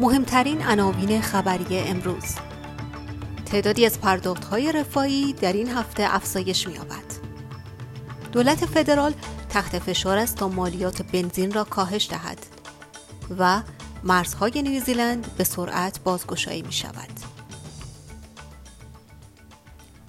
مهمترین عناوین خبری امروز تعدادی از پرداختهای رفاهی در این هفته افزایش می‌یابد. دولت فدرال تحت فشار است تا مالیات بنزین را کاهش دهد و مرزهای نیوزیلند به سرعت بازگشایی می شود.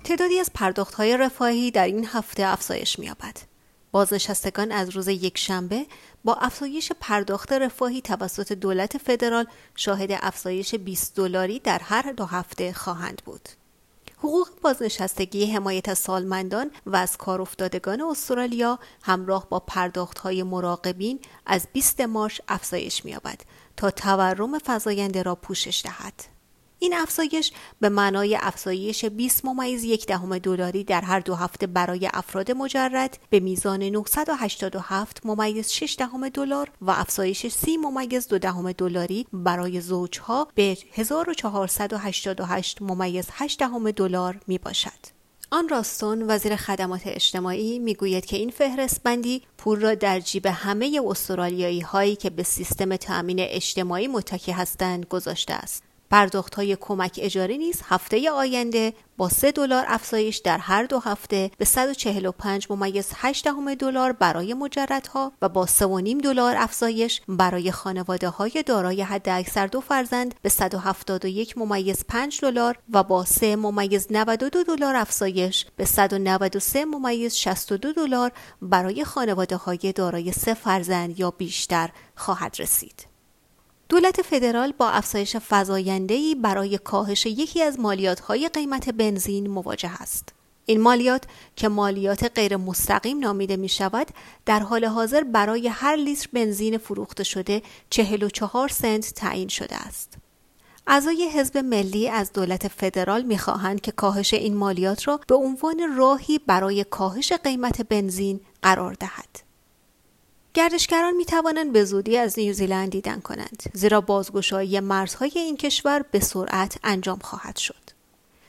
تعدادی از پرداختهای رفاهی در این هفته افزایش می‌یابد. بازنشستگان از روز یک شنبه با افزایش پرداخت رفاهی توسط دولت فدرال شاهد افزایش 20 دلاری در هر دو هفته خواهند بود. حقوق بازنشستگی حمایت سالمندان و از کار افتادگان استرالیا همراه با پرداختهای مراقبین از 20 مارچ افزایش می‌یابد تا تورم فزاینده را پوشش دهد. این افزایش به معنای افزایش 20 ممیز یک دهم دلاری در هر دو هفته برای افراد مجرد به میزان 987 ممیز 6 دهم دلار و افزایش 30 ممیز دو دهم دلاری برای زوجها به 1488 ممیز 8 دهم دلار می باشد. آن راستون وزیر خدمات اجتماعی می‌گوید که این فهرست بندی پول را در جیب همه استرالیایی هایی که به سیستم تأمین اجتماعی متکی هستند گذاشته است. پرداخت های کمک اجاره نیز هفته آینده با 3 دلار افزایش در هر دو هفته به 145 ممیز 8 دلار برای مجردها و با 3.5 دلار افزایش برای خانواده های دارای حد اکثر دو فرزند به 171 ممیز 5 دلار و با 3 ممیز 92 دلار افزایش به 193 ممیز 62 دلار برای خانواده های دارای سه فرزند یا بیشتر خواهد رسید. دولت فدرال با افزایش فزاینده‌ای برای کاهش یکی از مالیات‌های قیمت بنزین مواجه است. این مالیات که مالیات غیر مستقیم نامیده می شود در حال حاضر برای هر لیتر بنزین فروخته شده 44 سنت تعیین شده است. اعضای حزب ملی از دولت فدرال می‌خواهند که کاهش این مالیات را به عنوان راهی برای کاهش قیمت بنزین قرار دهد. گردشگران می توانند به زودی از نیوزیلند دیدن کنند زیرا بازگشایی مرزهای این کشور به سرعت انجام خواهد شد.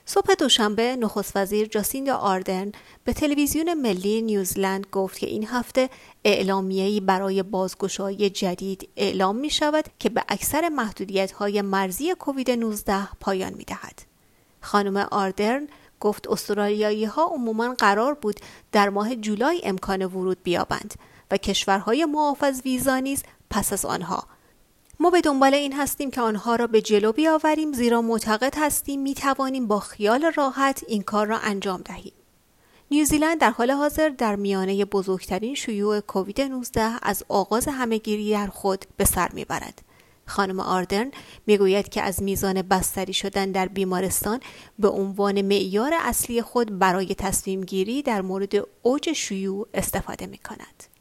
صبح دوشنبه نخست وزیر جاسیند آردن به تلویزیون ملی نیوزلند گفت که این هفته اعلامیه‌ای برای بازگشایی جدید اعلام می شود که به اکثر محدودیت های مرزی کووید 19 پایان می دهد. خانم آردرن گفت استرالیایی ها عموما قرار بود در ماه جولای امکان ورود بیابند و کشورهای محافظ ویزا نیز پس از آنها ما به دنبال این هستیم که آنها را به جلو بیاوریم زیرا معتقد هستیم می توانیم با خیال راحت این کار را انجام دهیم. نیوزیلند در حال حاضر در میانه بزرگترین شیوع کووید 19 از آغاز همهگیری در خود به سر می‌برد. خانم آردرن می‌گوید که از میزان بستری شدن در بیمارستان به عنوان معیار اصلی خود برای تصمیم گیری در مورد اوج شیوع استفاده می کند.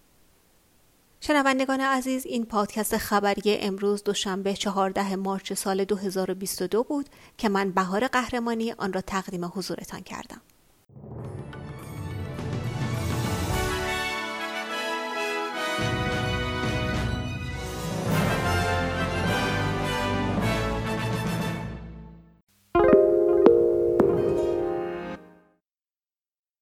شنوندگان عزیز این پادکست خبری امروز دوشنبه 14 مارچ سال 2022 بود که من بهار قهرمانی آن را تقدیم حضورتان کردم.